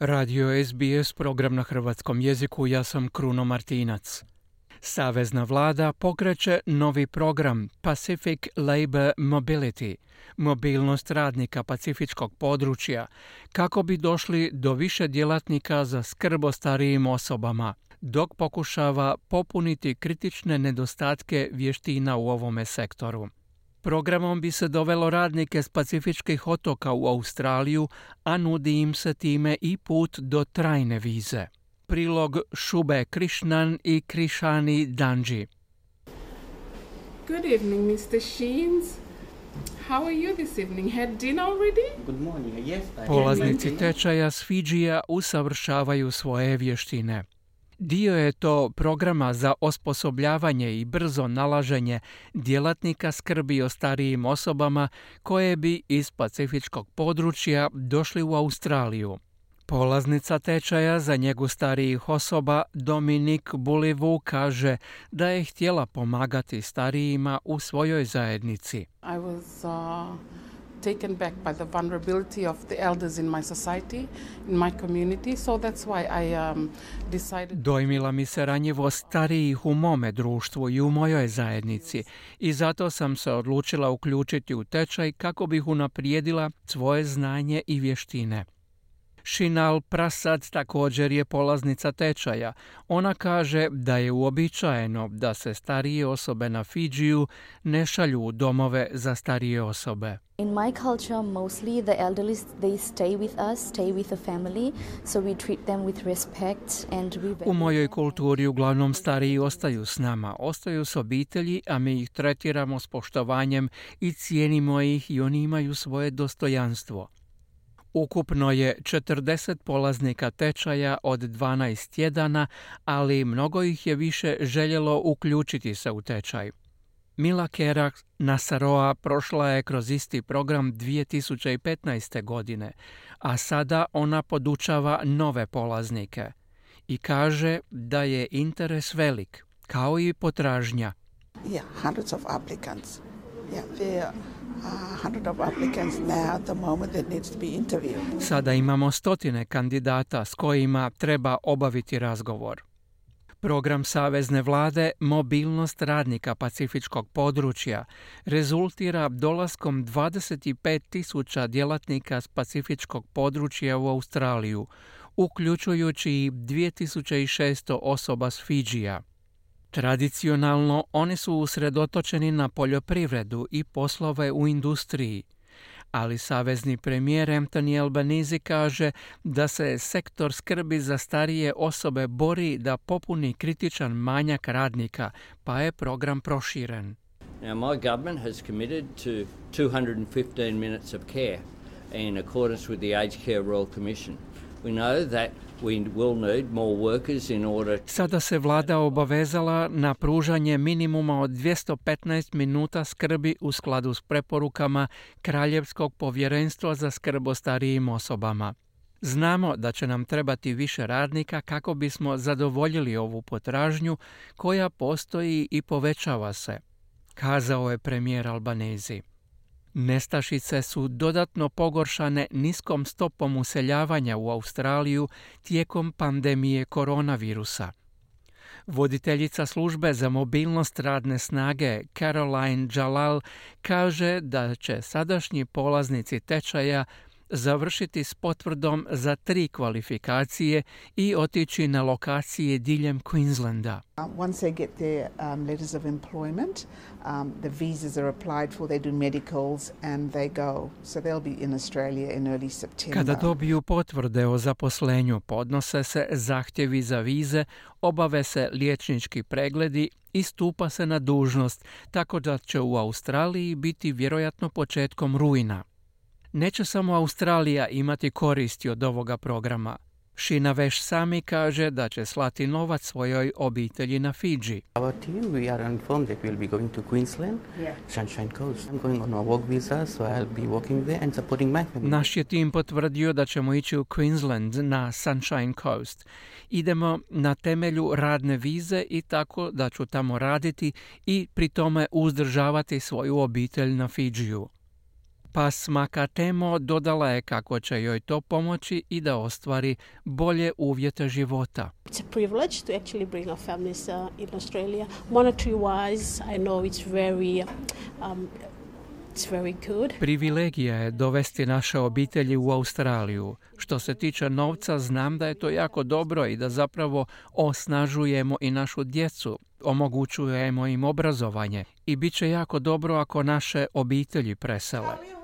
Radio SBS, program na hrvatskom jeziku, ja sam Kruno Martinac. Savezna vlada pokreće novi program Pacific Labor Mobility, mobilnost radnika pacifičkog područja, kako bi došli do više djelatnika za skrb o starijim osobama, dok pokušava popuniti kritične nedostatke vještina u ovome sektoru. Programom bi se dovelo radnike s pacifičkih otoka u Australiju, a nudi im se time i put do trajne vize. Prilog Šube Krishnan i Krishani Danji. Good evening, Mr. Sheens. How are you this evening? Had dinner already? Good morning. Yes, I Polaznici tečaja s Fidžija usavršavaju svoje vještine. Dio je to programa za osposobljavanje i brzo nalaženje djelatnika skrbi o starijim osobama koje bi iz pacifičkog područja došli u Australiju. Polaznica tečaja za njegu starijih osoba Dominik Bulivu kaže da je htjela pomagati starijima u svojoj zajednici. I uh, taken back by the vulnerability of the elders in my society, in my community, so that's why I um, decided Dojmila mi se ranjivo starijih u mome društvu i u mojoj zajednici i zato sam se odlučila uključiti u tečaj kako bih unaprijedila svoje znanje i vještine. Shinal Prasad također je polaznica tečaja. Ona kaže da je uobičajeno da se starije osobe na Fidžiju ne šalju u domove za starije osobe. In my culture, mostly the elderly they stay with us, stay with the family, so we treat them with respect and we. U mojoj kulturi uglavnom stariji ostaju s nama, ostaju s obitelji, a mi ih tretiramo s poštovanjem i cijenimo ih i oni imaju svoje dostojanstvo. Ukupno je 40 polaznika tečaja od 12 tjedana, ali mnogo ih je više željelo uključiti se u tečaj. Mila Kerak Nasaroa prošla je kroz isti program 2015. godine, a sada ona podučava nove polaznike i kaže da je interes velik, kao i potražnja. Yeah, hundreds of applicants. Yeah, interviewed. Sada imamo stotine kandidata s kojima treba obaviti razgovor. Program Savezne vlade Mobilnost radnika pacifičkog područja rezultira dolaskom 25.000 djelatnika s pacifičkog područja u Australiju, uključujući i 2600 osoba s Fidžija. Tradicionalno oni su usredotočeni na poljoprivredu i poslove u industriji, ali savezni premijer Anthony Albanese kaže da se sektor skrbi za starije osobe bori da popuni kritičan manjak radnika, pa je program proširen. Now, my government has committed to 215 minutes of care in accordance with the Aged Care Royal Commission. Sada se vlada obavezala na pružanje minimuma od 215 minuta skrbi u skladu s preporukama Kraljevskog povjerenstva za skrb o starijim osobama. Znamo da će nam trebati više radnika kako bismo zadovoljili ovu potražnju koja postoji i povećava se, kazao je premijer Albanezi. Nestašice su dodatno pogoršane niskom stopom useljavanja u Australiju tijekom pandemije koronavirusa. Voditeljica službe za mobilnost radne snage Caroline Jalal kaže da će sadašnji polaznici tečaja završiti s potvrdom za tri kvalifikacije i otići na lokacije diljem Queenslanda. Uh, once they get their um, letters of employment, um, the visas are applied for, they do medicals and they go. So they'll be in Australia in early September. Kada dobiju potvrde o zaposlenju, podnose se zahtjevi za vize, obave se liječnički pregledi i stupa se na dužnost, tako da će u Australiji biti vjerojatno početkom rujna. Neće samo Australija imati koristi od ovoga programa. Šina Veš sami kaže da će slati novac svojoj obitelji na Fidži. Our team, we are informed that we'll be going to Queensland, Sunshine Coast. I'm going on a work visa, so I'll be working there and supporting my family. Naš je tim potvrdio da ćemo ići u Queensland na Sunshine Coast. Idemo na temelju radne vize i tako da ću tamo raditi i pri tome uzdržavati svoju obitelj na Fidžiju. Pa Makatemo dodala je kako će joj to pomoći i da ostvari bolje uvjete života. It's a privilege to actually bring our families uh, in Australia. Monetary wise, I know it's very um, Privilegija je dovesti naše obitelji u Australiju. Što se tiče novca, znam da je to jako dobro i da zapravo osnažujemo i našu djecu, omogućujemo im obrazovanje i bit će jako dobro ako naše obitelji presele.